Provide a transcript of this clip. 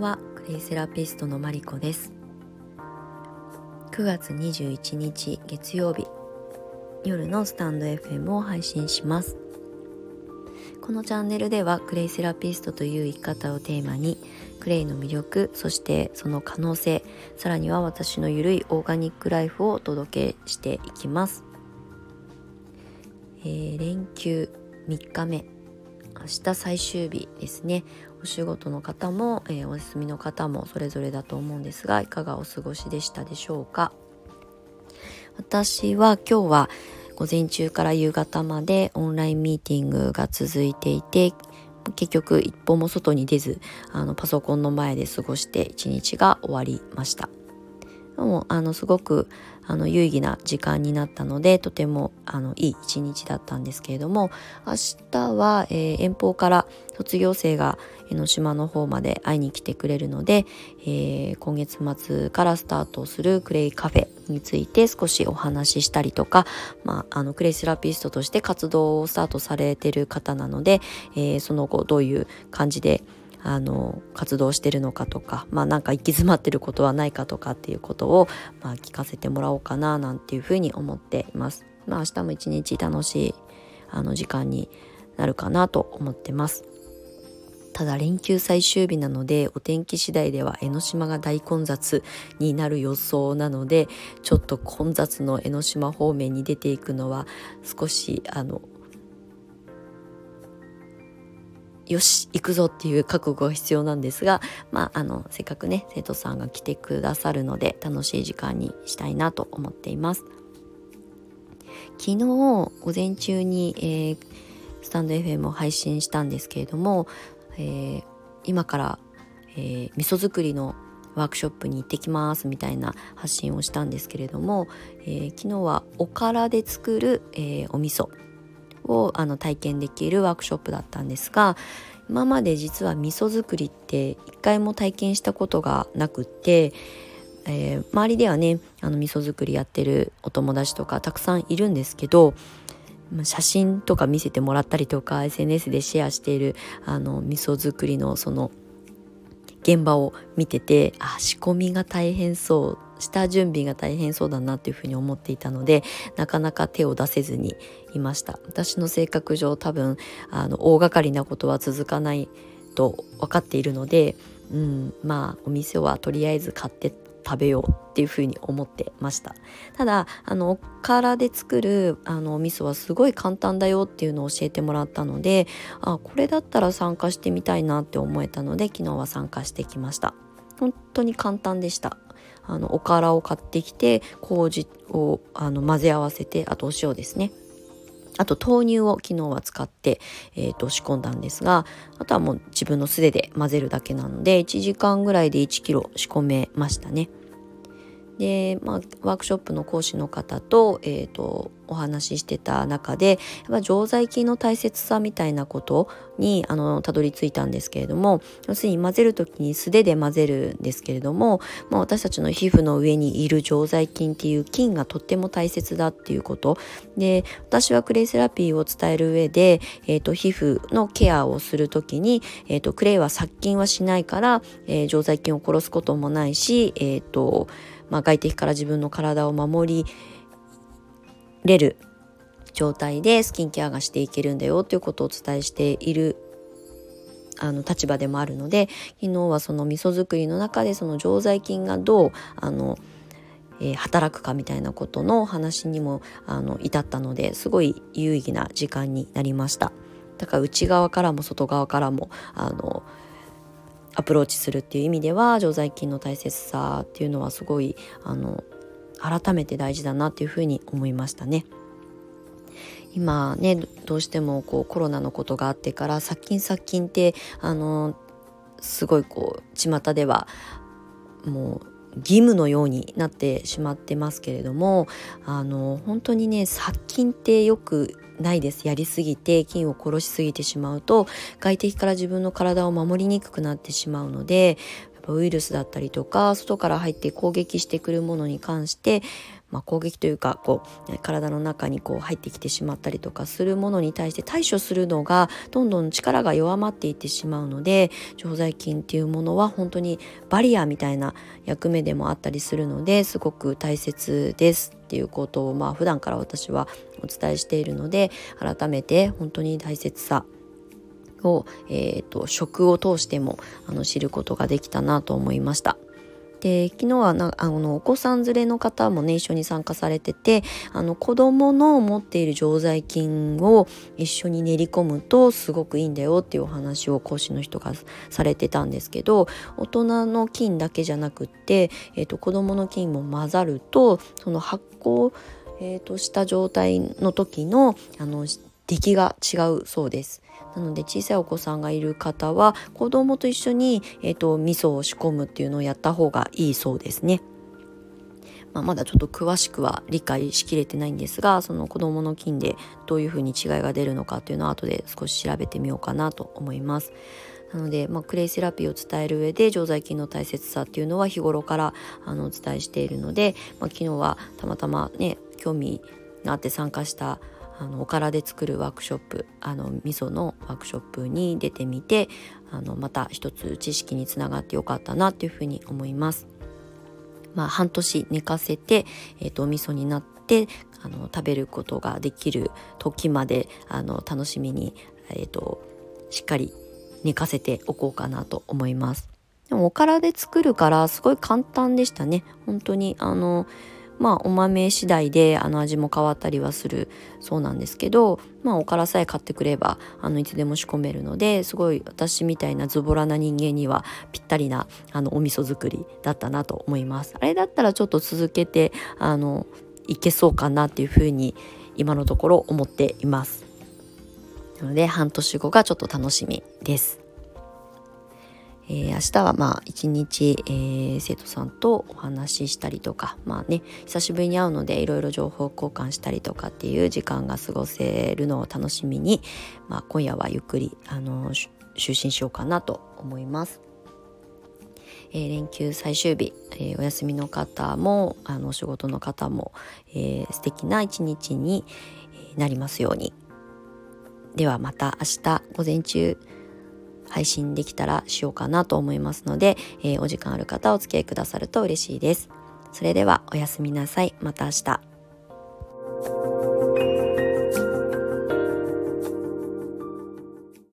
んはクレイセラピストのマリコです。9月21日月曜日。夜のスタンド FM を配信します。このチャンネルではクレイセラピストという生き方をテーマにクレイの魅力そしてその可能性さらには私のゆるいオーガニックライフをお届けしていきます、えー、連休3日目。明日最終日ですね。お仕事の方も、えー、お休みの方もそれぞれだと思うんですがいかがお過ごしでしたでしょうか。私は今日は午前中から夕方までオンラインミーティングが続いていて結局一歩も外に出ずあのパソコンの前で過ごして一日が終わりました。もあのすごくあの有意義な時間になったのでとてもあのいい一日だったんですけれども明日は、えー、遠方から卒業生が江ノ島の方まで会いに来てくれるので、えー、今月末からスタートするクレイカフェについて少しお話ししたりとか、まあ、あのクレイセラピストとして活動をスタートされてる方なので、えー、その後どういう感じであの活動してるのかとかまあなんか行き詰まってることはないかとかっていうことを、まあ、聞かせてもらおうかななんていうふうに思っています。まあ明日も一日楽しいあの時間になるかなと思ってます。ただ連休最終日なのでお天気次第では江ノ島が大混雑になる予想なのでちょっと混雑の江ノ島方面に出ていくのは少しあのよし行くぞっていう覚悟が必要なんですが、まあ、あのせっかくね生徒さんが来てくださるので楽しい時間にしたいなと思っています。昨日午前中に、えー、スタンド FM を配信したんですけれども、えー、今から、えー、味噌作りのワークショップに行ってきますみたいな発信をしたんですけれども、えー、昨日はおからで作る、えー、お味噌をあの体験できるワークショップだったんですが今まで実は味噌作りって一回も体験したことがなくって、えー、周りではねあの味噌作りやってるお友達とかたくさんいるんですけど写真とか見せてもらったりとか SNS でシェアしているあの味噌作りのその現場を見ててあ仕込みが大変そう下準備が大変そうだなっていうふうに思っていたのでなかなか手を出せずにいました。私の性格上多分あの大掛かりなことは続かないと分かっているので、うん、まあお店はとりあえず買って食べようっていうふうに思ってました。ただあのおからで作るあのお味噌はすごい簡単だよっていうのを教えてもらったのであこれだったら参加してみたいなって思えたので昨日は参加してきました。本当に簡単でした。あのおからを買ってきて麹をあの混ぜ合わせてあとお塩ですね。あと豆乳を昨日は使って、えーと、仕込んだんですがあとはもう自分の素手で混ぜるだけなので1時間ぐらいで1キロ仕込めましたね。で、まあ、ワークショップの講師の方と,、えーと、お話ししてた中でやっぱ常在菌の大切さみたいなことにあのたどり着いたんですけれども要するに混ぜる時に素手で混ぜるんですけれども、まあ、私たちの皮膚の上にいる常在菌っていう菌がとっても大切だっていうこと。で私はクレイセラピーを伝える上で、えーと、皮膚のケアをする時に、えーと、クレイは殺菌はしないから、えー、常在菌を殺すこともないし、えーとまあ、外敵から自分の体を守りれる状態でスキンケアがしていけるんだよということをお伝えしているあの立場でもあるので昨日はその味噌作りの中でその常在菌がどうあの、えー、働くかみたいなことのお話にもあの至ったのですごい有意義な時間になりました。だから内側からも外側からもあのアプローチするっていう意味では常在菌の大切さっていうのはすごいあの改めて大事だなっていうふうに思いましたね。今ねどうしてもこうコロナのことがあってから殺菌殺菌ってあのすごいこう巷ではもう義務のようになってしまってますけれどもあの本当にね殺菌ってよくないです。やりすぎて菌を殺しすぎてしまうと外敵から自分の体を守りにくくなってしまうのでウイルスだったりとか外から入って攻撃してくるものに関してまあ、攻撃というかこう体の中にこう入ってきてしまったりとかするものに対して対処するのがどんどん力が弱まっていってしまうので常在菌っていうものは本当にバリアみたいな役目でもあったりするのですごく大切です。っていうことをまあ普段から私はお伝えしているので改めて本当に大切さを、えーと、食を通してもあの知ることができたなと思いました。で昨日はなあのお子さん連れの方もね一緒に参加されててあの子供の持っている常在菌を一緒に練り込むとすごくいいんだよっていうお話を講師の人がされてたんですけど大人の菌だけじゃなくって、えーと、子供の菌も混ざるとその発酵、えーとした状態の時のあの出来が違うそうです。なので小さいお子さんがいる方は子供と一緒に、えーと、味噌を仕込むっていうのをやった方がいいそうですね。まあ、まだちょっと詳しくは理解しきれてないんですがその子どもの菌でどういうふうに違いが出るのかっていうのは後で少し調べてみようかなと思います。なので、まあ、クレイセラピーを伝える上で常在菌の大切さっていうのは日頃からあのお伝えしているので、まあ、昨日はたまたまね興味があって参加したあのおからで作るワークショップあの味噌のワークショップに出てみてあのまた一つ知識につながってよかったなっていうふうに思います。まあ、半年寝かせて、えーと、お味噌になってあの食べることができる時まであの楽しみに、えーとしっかり寝かせておこうかなと思います。でもおからで作るからすごい簡単でしたね。本当にあのまあお豆次第であの味も変わったりはするそうなんですけどまあおからさえ買ってくればあのいつでも仕込めるのですごい私みたいなズボラな人間にはぴったりなあのお味噌作りだったなと思います。あれだったらちょっと続けてあのいけそうかなっていうふうに今のところ思っています。なので半年後がちょっと楽しみです。えー、明日はまあ一日、えー、生徒さんとお話ししたりとかまあね久しぶりに会うのでいろいろ情報交換したりとかっていう時間が過ごせるのを楽しみに、まあ、今夜はゆっくりあの就寝しようかなと思います。えー、連休最終日、えー、お休みの方もあのお仕事の方も、えー、素敵な一日になりますようにではまた明日午前中配信できたらしようかなと思いますので、えー、お時間ある方お付き合いくださると嬉しいです。それではおやすみなさい。また明日。